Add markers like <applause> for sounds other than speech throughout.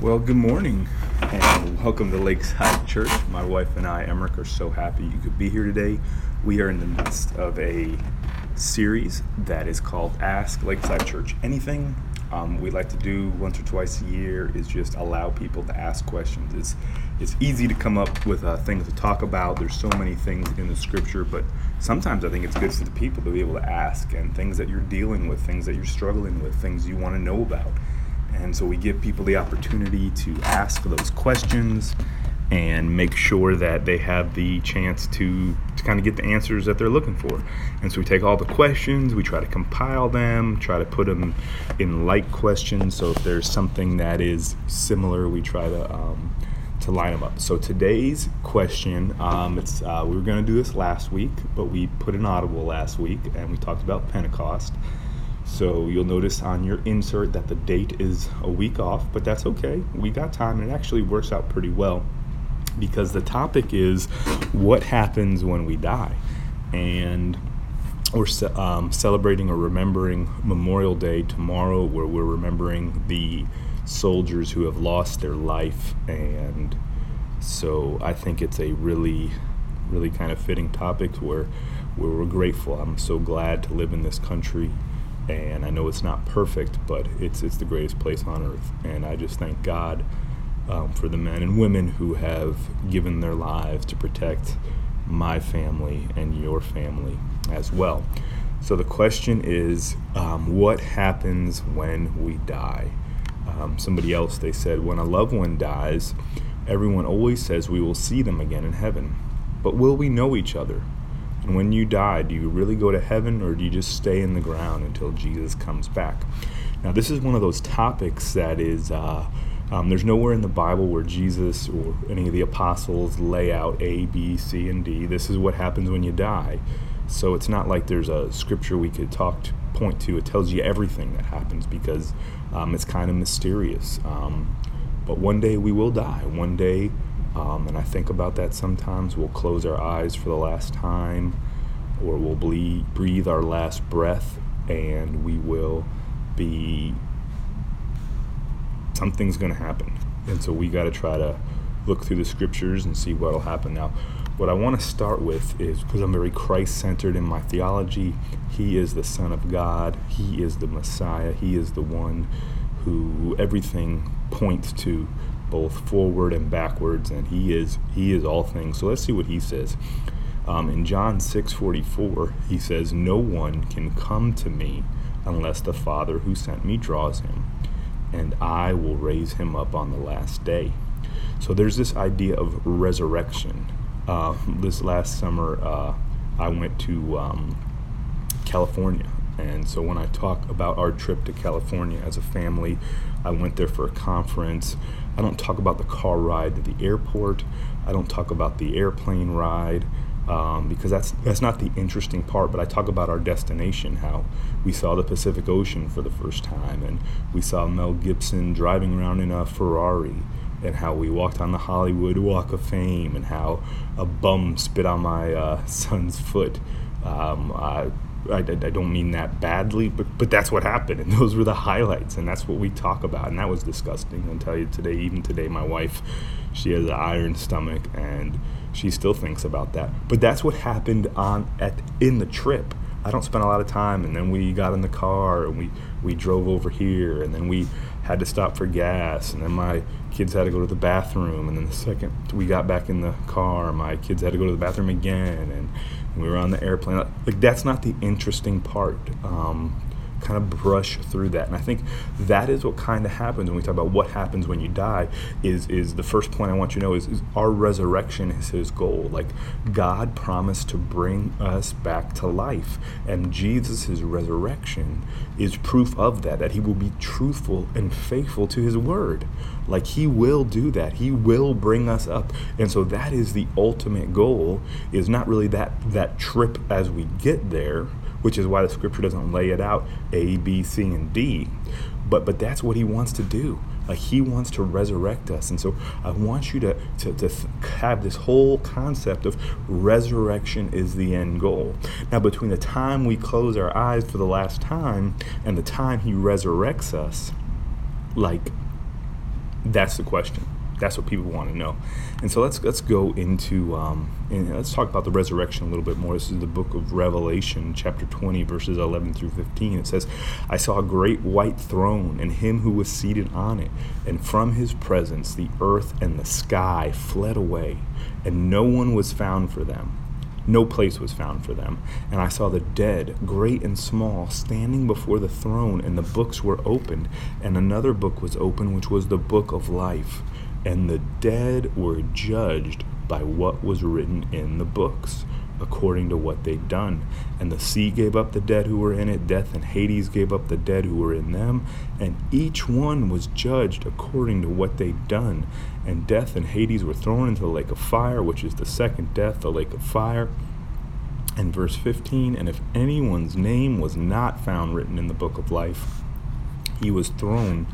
Well, good morning and welcome to Lakeside Church. My wife and I, Emmerich, are so happy you could be here today. We are in the midst of a series that is called Ask Lakeside Church Anything. Um, we like to do once or twice a year is just allow people to ask questions. It's it's easy to come up with uh, things to talk about. There's so many things in the scripture, but sometimes I think it's good for the people to be able to ask and things that you're dealing with, things that you're struggling with, things you want to know about. And so we give people the opportunity to ask those questions and make sure that they have the chance to, to kind of get the answers that they're looking for. And so we take all the questions, we try to compile them, try to put them in like questions. So if there's something that is similar, we try to um, to line them up. So today's question, um, it's uh, we were going to do this last week, but we put an audible last week, and we talked about Pentecost. So you'll notice on your insert that the date is a week off, but that's okay. We got time, and it actually works out pretty well because the topic is what happens when we die, and we're um, celebrating or remembering Memorial Day tomorrow, where we're remembering the soldiers who have lost their life, and so I think it's a really, really kind of fitting topic where, where we're grateful. I'm so glad to live in this country and I know it's not perfect, but it's it's the greatest place on earth. And I just thank God um, for the men and women who have given their lives to protect my family and your family as well. So the question is, um, what happens when we die? Um, somebody else they said, when a loved one dies, everyone always says we will see them again in heaven, but will we know each other? And when you die, do you really go to heaven or do you just stay in the ground until Jesus comes back? Now, this is one of those topics that is, uh, um, there's nowhere in the Bible where Jesus or any of the apostles lay out A, B, C, and D. This is what happens when you die. So it's not like there's a scripture we could talk to, point to. It tells you everything that happens because um, it's kind of mysterious. Um, but one day we will die. One day um, and I think about that sometimes. We'll close our eyes for the last time, or we'll ble- breathe our last breath, and we will be. Something's going to happen. And so we got to try to look through the scriptures and see what will happen. Now, what I want to start with is because I'm very Christ centered in my theology, He is the Son of God, He is the Messiah, He is the one who everything points to both forward and backwards, and he is he is all things. So let's see what he says. Um, in John 6:44, he says, "No one can come to me unless the Father who sent me draws him, and I will raise him up on the last day." So there's this idea of resurrection. Uh, this last summer, uh, I went to um, California and so when I talk about our trip to California as a family, I went there for a conference. I don't talk about the car ride to the airport. I don't talk about the airplane ride um, because that's that's not the interesting part. But I talk about our destination, how we saw the Pacific Ocean for the first time, and we saw Mel Gibson driving around in a Ferrari, and how we walked on the Hollywood Walk of Fame, and how a bum spit on my uh, <laughs> son's foot. Um, I, I, don't mean that badly, but, but that's what happened. And <laughs> those were the highlights. And that's what we talk about. And that was disgusting. I'll tell you today, even today, my wife, she has an iron stomach and she still thinks about that. But that's what happened on at in the trip. I don't spend a lot of time. And then we got in the car and we, we drove over here. And then we had to stop for gas. And then my kids had to go to the bathroom. And then the second we got back in the car, my kids had to go to the bathroom again. And we were on the airplane. Like that's not the interesting part. Um, kind of brush through that, and I think that is what kind of happens when we talk about what happens when you die. Is is the first point I want you to know is, is our resurrection is His goal. Like God promised to bring us back to life, and Jesus' resurrection is proof of that. That He will be truthful and faithful to His word. Like He will do that. He will bring us up, and so that is the ultimate goal. Is not really that that trip as we get there which is why the scripture doesn't lay it out A, B, C, and D. But but that's what he wants to do. Like he wants to resurrect us. And so I want you to, to, to have this whole concept of resurrection is the end goal. Now, between the time we close our eyes for the last time and the time he resurrects us, like That's the question. That's what people want to know. And so let's let's go into um, and let's talk about the resurrection a little bit more. This is the book of Revelation, chapter 20, verses 11 through 15. It says, "I saw a great white throne, and him who was seated on it, and from his presence the earth and the sky fled away, and no one was found for them." No place was found for them. And I saw the dead, great and small, standing before the throne, and the books were opened. And another book was opened, which was the book of life and the dead were judged by what was written in the books according to what they'd done. And the sea gave up the dead who were in it, death and Hades gave up the dead who were in them, and each one was judged according to what they'd done. And death and Hades were thrown into the lake of fire, which is the second death, the lake of fire. And verse 15, and if anyone's name was not found written in the book of life, he was thrown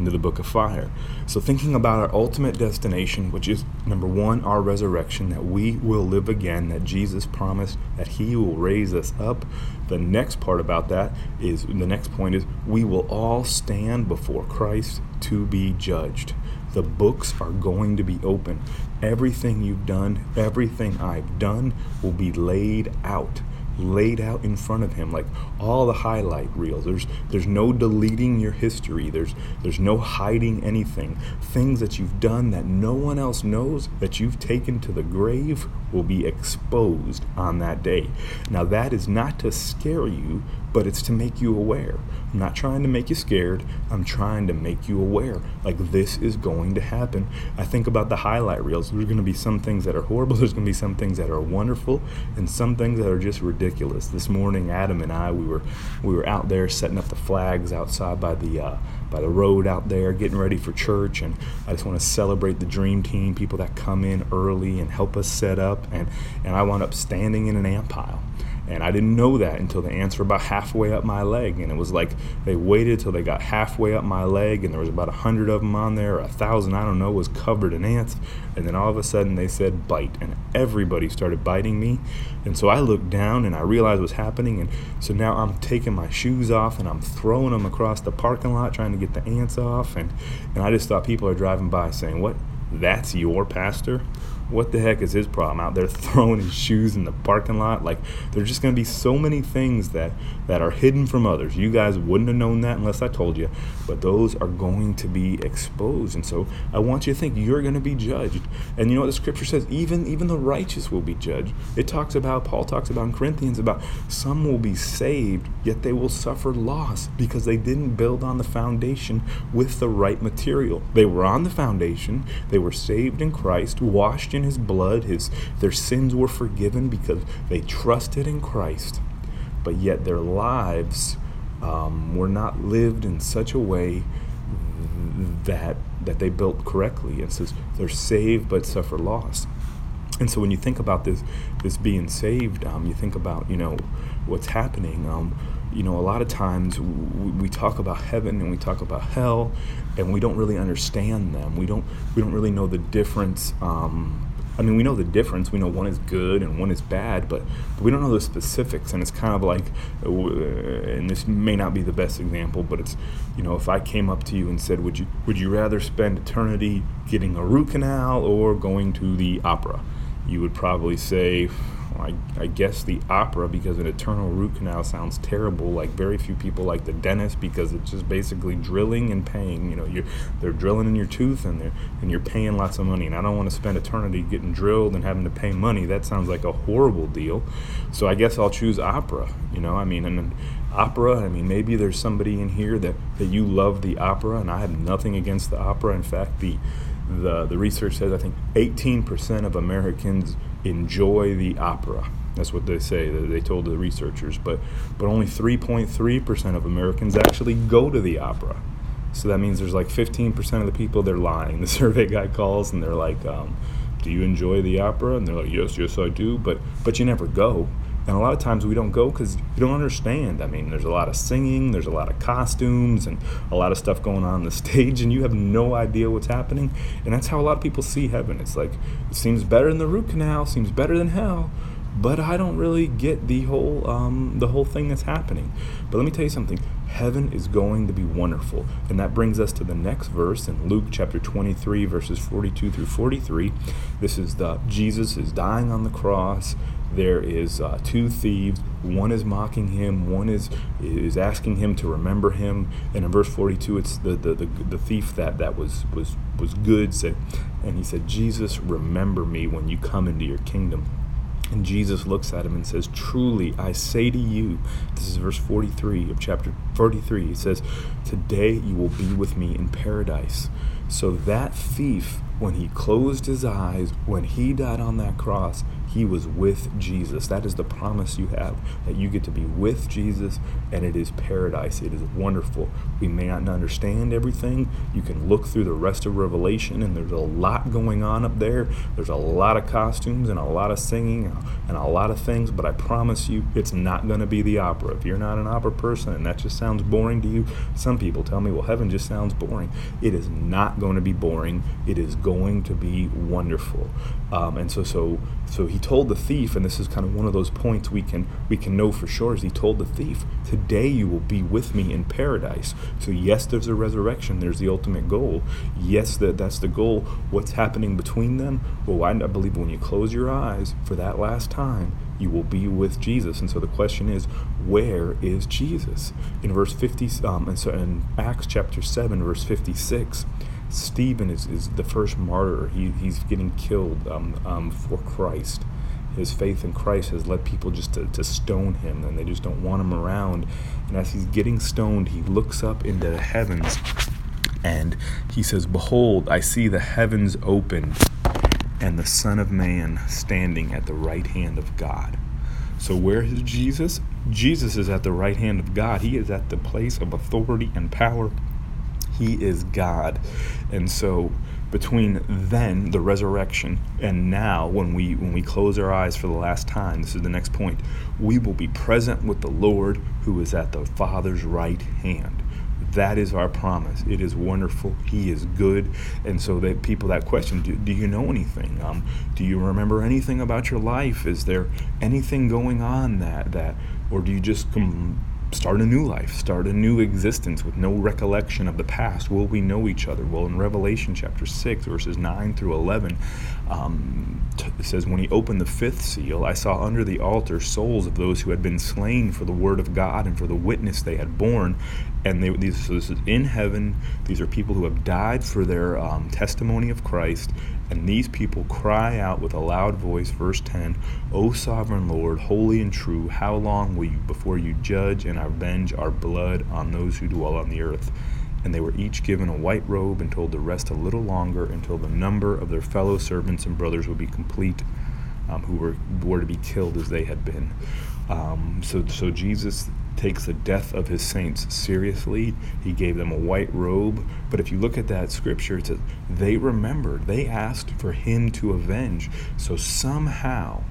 into the book of fire. So, thinking about our ultimate destination, which is number one, our resurrection, that we will live again, that Jesus promised that He will raise us up. The next part about that is the next point is we will all stand before Christ to be judged. The books are going to be open. Everything you've done, everything I've done will be laid out laid out in front of him like all the highlight reels. There's there's no deleting your history. There's there's no hiding anything. Things that you've done that no one else knows that you've taken to the grave will be exposed on that day now that is not to scare you but it's to make you aware. I'm not trying to make you scared. I'm trying to make you aware. Like this is going to happen. I think about the highlight reels. There's going to be some things that are horrible. <laughs> There's going to be some things that are wonderful, and some things that are just ridiculous. This morning, Adam and I we were we were out there setting up the flags outside by the uh, by the road out there, getting ready for church, and I just want to celebrate the dream team, people that come in early and help us set up, and and I wound up standing in an ant pile and I didn't know that until the ants were about halfway up my leg. And it was like they waited till they got halfway up my leg, and there was about a hundred of them on there, or a thousand, I don't know, was covered in ants. And then all of a sudden they said bite, and everybody started biting me. And so I looked down and I realized what's happening. And so now I'm taking my shoes off and I'm throwing them across the parking lot trying to get the ants off. And, and I just thought people are driving by saying, What? That's your pastor? What the heck is his problem? Out there <laughs> throwing his shoes in the parking lot? Like there's just going to be so many things that that are hidden from others. You guys wouldn't have known that unless i told you but those are going to be exposed. And so i want you to think you're going to be judged. And you know what the scripture says? Even even the righteous will be judged. It talks about paul talks about in corinthians about some will be saved yet they will suffer loss because they didn't build on the foundation with the right material. They were on the foundation. They were saved in christ washed in in his blood. His their sins were forgiven because they trusted in Christ. But yet their lives um, were not lived in such a way that that they built correctly. It says they're saved but suffer loss. And so when you think about this this being saved, um, you think about you know what's happening. Um, you know, a lot of times we talk about heaven and we talk about hell, and we don't really understand them. We don't we don't really know the difference. Um, I mean, we know the difference. We know one is good and one is bad, but, but we don't know the specifics. And it's kind of like, uh, and this may not be the best example, but it's, you know, if I came up to you and said, would you would you rather spend eternity getting a root canal or going to the opera? You would probably say, I, I, guess the opera because an eternal root canal sounds terrible. Like very few people like the dentist because it's just basically drilling and paying. You know, you they're drilling in your tooth and they're and you're paying lots of money. And I don't want to spend eternity getting drilled and having to pay money. That sounds like a horrible deal. So I guess I'll choose opera. You know, I mean, and opera. I mean, maybe there's somebody in here that that you love the opera, and I have nothing against the opera. In fact, the the, the research says I think 18% of Americans enjoy the opera. That's what they say. They told the researchers, but but only 3.3% of Americans actually go to the opera. So that means there's like 15% of the people they're lying. <laughs> The survey guy calls and they're like, um, "Do you enjoy the opera?" And they're like, "Yes, yes, I do." But but you never go. And a lot of times we don't go because you don't understand. I mean, there's a lot of singing, there's a lot of costumes, and a lot of stuff going on on the <laughs> stage, and you have no idea what's happening. And that's how a lot of people see heaven. It's like, it seems better than the root canal, seems better than hell, but I don't really get the whole um, the whole thing that's happening. But let me tell you something: Heaven is going to be wonderful. And that brings us to the next verse in Luke chapter 23, verses 42 through 43. This is the Jesus is dying on the cross. There is uh, two thieves. One is mocking him. One is is asking him to remember him. And in verse 42, it's the, the, the, the thief that, that was was was good said, and he said, Jesus, remember me when you come into your kingdom. And Jesus looks at him and says, Truly, I say to you, this is verse 43 of chapter 43. He says, Today you will be with me in paradise. So that thief, when he closed his eyes, when he died on that cross, he was with Jesus. That is the promise you have that you get to be with Jesus, and it is paradise. It is wonderful. We may not understand everything. You can look through the rest of Revelation, and there's a lot going on up there. There's a lot of costumes and a lot of singing and a lot of things, but I promise you, it's not going to be the opera. If you're not an opera person and that just sounds boring to you, some people tell me, well, heaven just sounds boring. It is not going to be boring. It is going to be wonderful. Um, and so, so, so he told the thief, and this is kind of one of those points we can we can know for sure. Is he told the thief, "Today you will be with me in paradise." So yes, there's a resurrection. There's the ultimate goal. Yes, that that's the goal. What's happening between them? Well, I believe when you close your eyes for that last time, you will be with Jesus. And so the question is, where is Jesus? In verse 50, um, and so in Acts chapter 7, verse 56, Stephen is, is the first martyr. He, he's getting killed um, um, for Christ. His faith in Christ has led people just to, to stone him, and they just don't want him around. And as he's getting stoned, he looks up into the heavens and he says, Behold, I see the heavens opened and the Son of Man standing at the right hand of God. So, where is Jesus? Jesus is at the right hand of God. He is at the place of authority and power he is God. And so between then the resurrection and now when we when we close our eyes for the last time this is the next point we will be present with the lord who is at the father's right hand. That is our promise. It is wonderful. He is good. And so that people that question do, do you know anything? Um, do you remember anything about your life? Is there anything going on that that or do you just come start a new life, start a new existence with no recollection of the past? Will we know each other? Well, in Revelation chapter 6, verses 9 through 11, um, it says, When he opened the fifth seal, I saw under the altar souls of those who had been slain for the word of God and for the witness they had borne. And they, these, so this is in heaven. These are people who have died for their um, testimony of Christ. And these people cry out with a loud voice, verse 10, O sovereign Lord, holy and true, how long will you before you judge and avenge our blood on those who dwell on the earth? And they were each given a white robe and told to rest a little longer until the number of their fellow servants and brothers would be complete, um, who were, were to be killed as they had been. Um, so, so Jesus takes the death of his saints seriously. He gave them a white robe. But if you look at that scripture, it says they remembered, they asked for him to avenge. So somehow,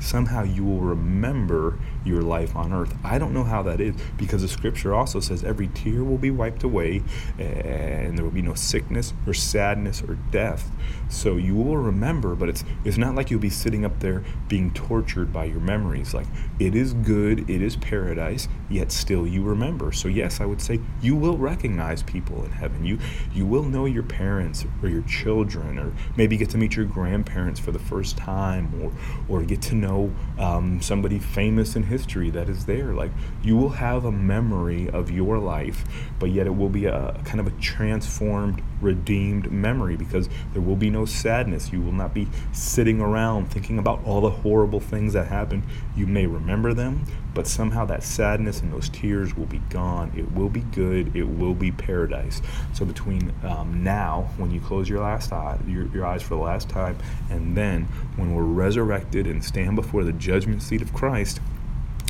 somehow you will remember your life on earth. I don't know how that is because the scripture also says every tear will be wiped away and there will be no sickness or sadness or death. So you will remember, but it's it's not like you'll be sitting up there being tortured by your memories. Like it is good, it is paradise, yet still you remember. So yes, I would say you will recognize people in heaven. You you will know your parents or your children or maybe get to meet your grandparents for the first time or or get to know um, somebody famous in history that is there. Like you will have a memory of your life, but yet it will be a kind of a transformed, redeemed memory because there will be no sadness. You will not be sitting around thinking about all the horrible things that happened. You may remember them, but somehow that sadness and those tears will be gone. It will be good. It will be paradise. So between um, now, when you close your last eye, your, your eyes for the last time, and then when we're resurrected and stand before the judgment seat of Christ,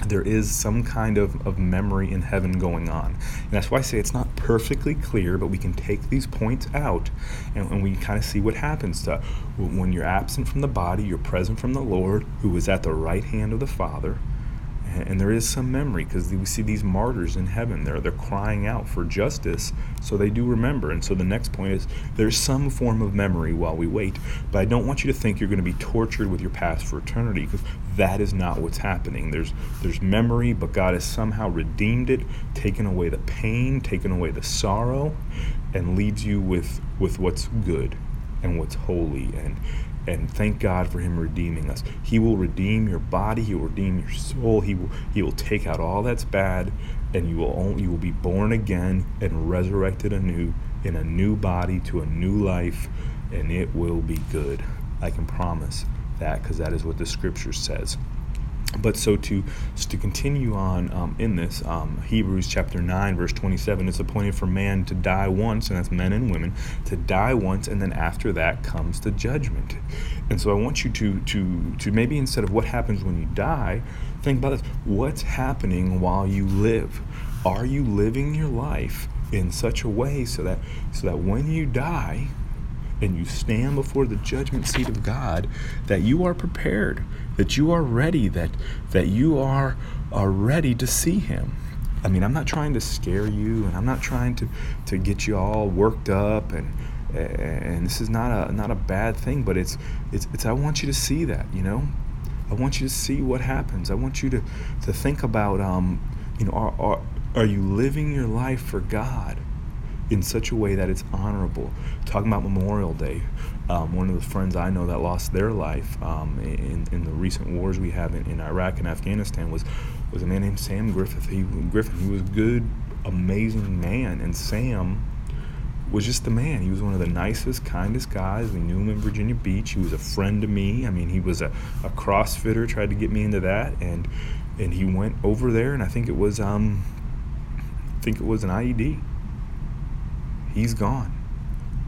there is some kind of, of memory in heaven going on. And that's why I say it's not perfectly clear, but we can take these points out and, and we kind of see what happens to when you're absent from the body, you're present from the Lord, who is at the right hand of the Father and there is some memory because we see these martyrs in heaven they're they're crying out for justice so they do remember. And so the next point is there's some form of memory while we wait. But i don't want you to think you're going to be tortured with your past for eternity because that is not what's happening. There's there's memory, but God has somehow redeemed it, taken away the pain, taken away the sorrow, and leads you with with what's good and what's holy. And and thank God for him redeeming us. He will redeem your body, he will redeem your soul. He will he will take out all that's bad and you will only, you will be born again and resurrected anew in a new body to a new life and it will be good. I can promise that because that is what the scripture says. But so to to continue on um, in this um, Hebrews chapter nine verse twenty seven, it's appointed for man to die once, and that's men and women to die once, and then after that comes the judgment. And so I want you to to to maybe instead of what happens when you die, think about this: what's happening while you live? Are you living your life in such a way so that so that when you die, and you stand before the judgment seat of God, that you are prepared, that you are ready, that that you are are ready to see Him. I mean, I'm not trying to scare you, and I'm not trying to to get you all worked up, and and this is not a not a bad thing, but it's it's it's I want you to see that, you know. I want you to see what happens. I want you to to think about um, you know, are, are are you living your life for God? In such a way that it's honorable. Talking about Memorial Day, um, one of the friends I know that lost their life um, in, in the recent wars we have in, in, Iraq and Afghanistan was was a man named Sam Griffith. He Griffin. He was a good, amazing man, and Sam was just the man. He was one of the nicest, kindest guys. We knew him in Virginia Beach. He was a friend to me. I mean, he was a, a CrossFitter, tried to get me into that, and and he went over there, and I think it was um, I think it was an IED he's gone.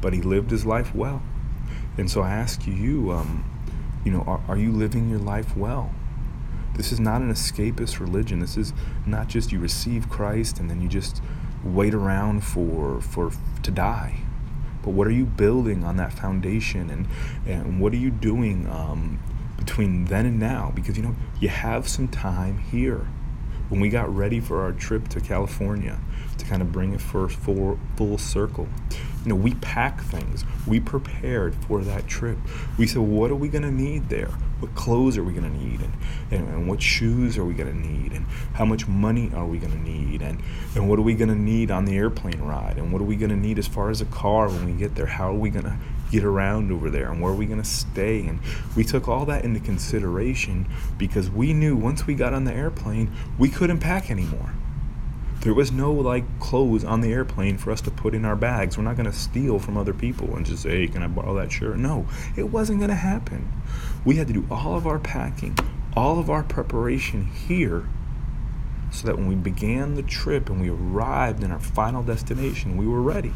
But he lived his life well. And so I ask you, um, you know, are, are you living your life well? This is not an escapist religion. This is not just you receive Christ and then you just wait around for for to die. But what are you building on that foundation, and and what are you doing um, between then and now? Because you know you have some time here when we got ready for our trip to California to kind of bring it first full, full circle, you know, we packed things. We prepared for that trip. We said, what are we going to need there? What clothes are we going to need? And, and, and, what shoes are we going to need? And how much money are we going to need? And, and what are we going to need on the airplane ride? And what are we going to need as far as a car when we get there? How are we going to get around over there and where are we going to stay. And we took all that into consideration because we knew once we got on the airplane we couldn't pack anymore. There was no like clothes on the airplane for us to put in our bags. We're not going to steal from other people and just say hey can i borrow that shirt? No it wasn't going to happen. We had to do all of our packing all of our preparation here so that when we began the trip and we arrived in our final destination we were ready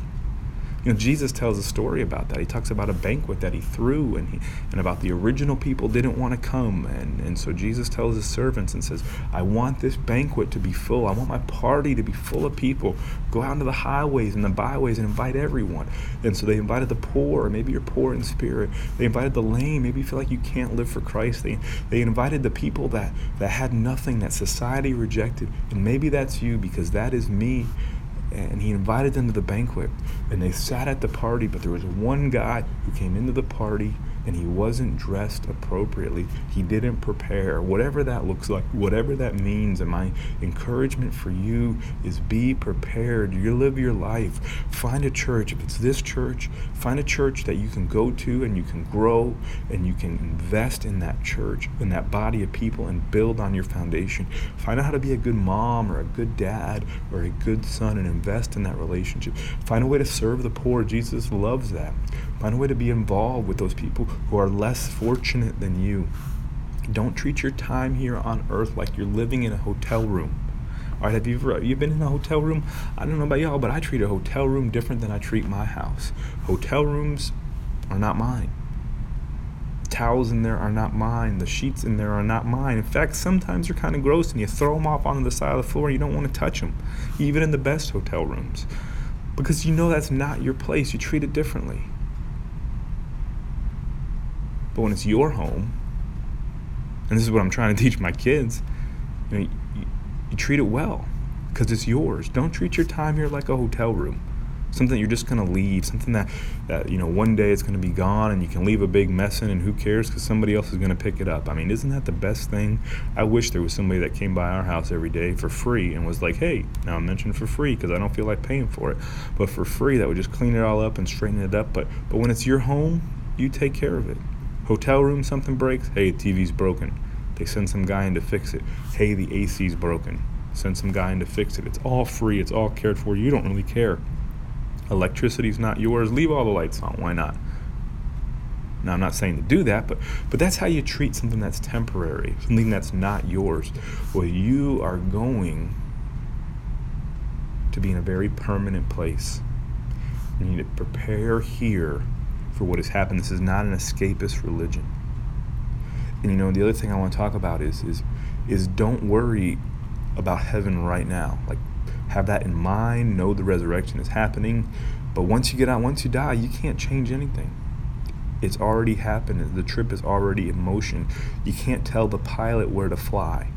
you know, Jesus tells a story about that. He talks about a banquet that he threw and, he, and about the original people didn't want to come. And, and so Jesus tells his servants and says, I want this banquet to be full. I want my party to be full of people. Go out into the highways and the byways and invite everyone. And so they invited the poor. Maybe you're poor in spirit. They invited the lame. Maybe you feel like you can't live for Christ. They, they invited the people that, that had nothing, that society rejected. And maybe that's you because that is me and he invited them to the banquet. And they sat at the party but there was one guy who came into the party and he wasn't dressed appropriately. He didn't prepare. Whatever that looks like, whatever that means, and my encouragement for you is be prepared. You live your life. Find a church. If it's this church, find a church that you can go to and you can grow and you can invest in that church, in that body of people, and build on your foundation. Find out how to be a good mom or a good dad or a good son and invest in that relationship. Find a way to serve the poor. Jesus loves that. Find a way to be involved with those people who are less fortunate than you. Don't treat your time here on earth like you're living in a hotel room. All right, have you ever you been in a hotel room? I don't know about y'all, but I treat a hotel room different than I treat my house. Hotel rooms are not mine. Towels in there are not mine. The sheets in there are not mine. In fact, sometimes they're kind of gross and you throw them off onto the side of the floor. And you don't want to touch them, even in the best hotel rooms, because you know that's not your place. You treat it differently. But when it's your home, and this is what I'm trying to teach my kids, you, know, you, you treat it well because it's yours. Don't treat your time here like a hotel room. something you're just going to leave, something that, that, you know, one day it's going to be gone and you can leave a big mess in and who cares because somebody else is going to pick it up. I mean, isn't that the best thing? I wish there was somebody that came by our house every day for free and was like, hey, now I mentioned for free because I don't feel like paying for it, but for free that would just clean it all up and straighten it up. But, but when it's your home, you take care of it. Hotel room, something breaks, hey, TV's broken. They send some guy in to fix it. Hey, the AC's broken. Send some guy in to fix it. It's all free, it's all cared for. You don't really care. Electricity's not yours. Leave all the lights on. Why not? Now I'm not saying to do that, but but that's how you treat something that's temporary, something that's not yours. Well, you are going to be in a very permanent place. You need to prepare here for what has happened. This is not an escapist religion. And you know, the other thing I want to talk about is is is don't worry about heaven right now. Like have that in mind, know the resurrection is happening. But once you get out, once you die, you can't change anything. It's already happened. The trip is already in motion. You can't tell the pilot where to fly.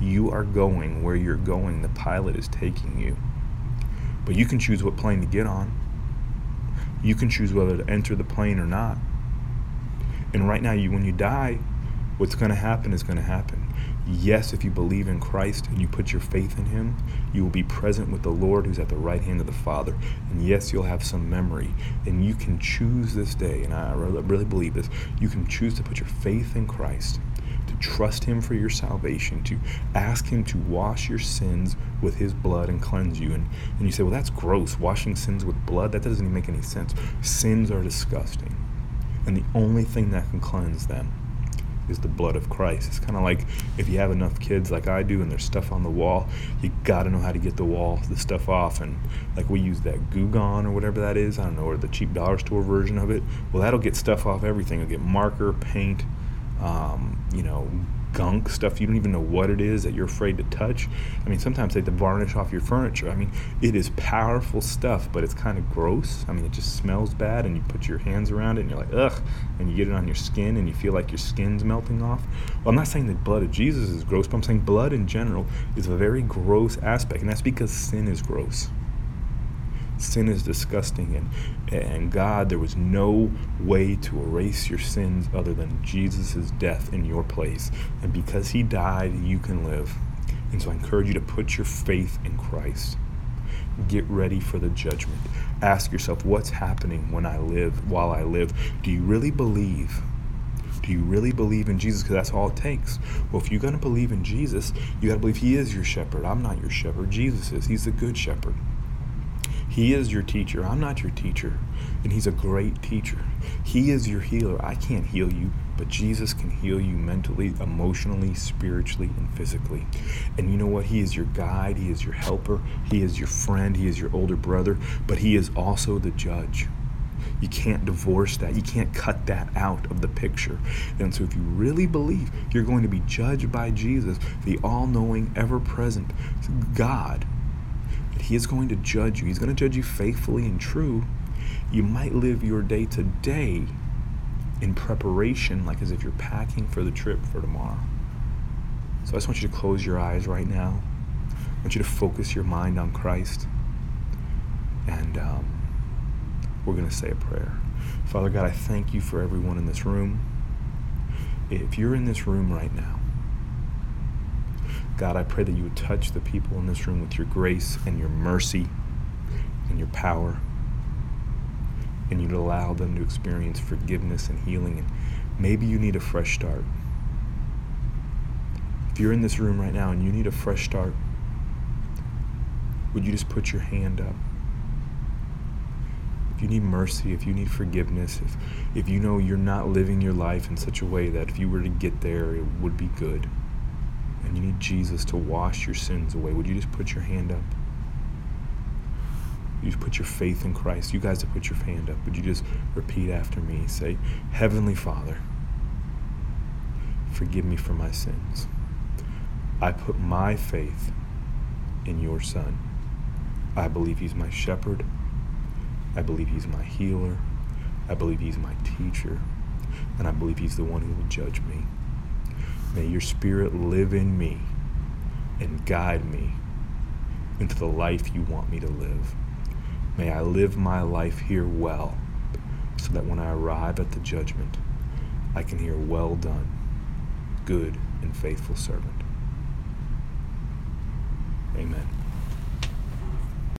You are going where you're going. The pilot is taking you. But you can choose what plane to get on. You can choose whether to enter the plane or not. And right now, you when you die, what's going to happen is going to happen. Yes, if you believe in Christ and you put your faith in Him, you will be present with the Lord who's at the right hand of the Father. And yes, you'll have some memory. And you can choose this day, and I really believe this, you can choose to put your faith in Christ, trust Him for your salvation, to ask Him to wash your sins with His blood and cleanse you. And, and you say, well, that's gross. Washing sins with blood, that doesn't even make any sense. Sins are disgusting. And the only thing that can cleanse them is the blood of Christ. It's kind of like if you have enough kids like I do and there's stuff on the wall, you got to know how to get the wall, the stuff off. And like we use that Goo Gone or whatever that is, I don't know, or the cheap dollar store version of it. Well, that'll get stuff off everything. It'll get marker, paint, um, you know, gunk stuff you don't even know what it is that you're afraid to touch. I mean, sometimes they have to varnish off your furniture. I mean, it is powerful stuff, but it's kind of gross. I mean, it just smells bad, and you put your hands around it, and you're like, ugh, and you get it on your skin, and you feel like your skin's melting off. Well, I'm not saying the blood of Jesus is gross, but I'm saying blood in general is a very gross aspect, and that's because sin is gross sin is disgusting and and God there was no way to erase your sins other than Jesus' death in your place and because he died you can live and so I encourage you to put your faith in Christ get ready for the judgment ask yourself what's happening when I live while I live do you really believe do you really believe in Jesus? Because that's all it takes. Well, if you're going to believe in Jesus, you got to believe He is your shepherd. I'm not your shepherd. Jesus is. He's the good shepherd. He is your teacher. I'm not your teacher. And He's a great teacher. He is your healer. I can't heal you, but Jesus can heal you mentally, emotionally, spiritually, and physically. And you know what? He is your guide. He is your helper. He is your friend. He is your older brother, but He is also the judge. You can't divorce that. You can't cut that out of the picture. And so, if you really believe you're going to be judged by Jesus, the all knowing, ever present God, he is going to judge you. He's going to judge you faithfully and true. You might live your day today in preparation, like as if you're packing for the trip for tomorrow. So I just want you to close your eyes right now. I want you to focus your mind on Christ. And um, we're going to say a prayer. Father God, I thank you for everyone in this room. If you're in this room right now, God, I pray that you would touch the people in this room with your grace and your mercy and your power. And you'd allow them to experience forgiveness and healing. And maybe you need a fresh start. If you're in this room right now and you need a fresh start, would you just put your hand up? If you need mercy, if you need forgiveness, if, if you know you're not living your life in such a way that if you were to get there, it would be good and you need Jesus to wash your sins away, would you just put your hand up? You just put your faith in Christ. You guys to put your hand up. Would you just repeat after me? Say, Heavenly Father, forgive me for my sins. I put my faith in your Son. I believe he's my shepherd. I believe he's my healer. I believe he's my teacher. And I believe he's the one who will judge me. May your spirit live in me and guide me into the life you want me to live. May I live my life here well, so that when I arrive at the judgment, I can hear, Well done, good and faithful servant. Amen.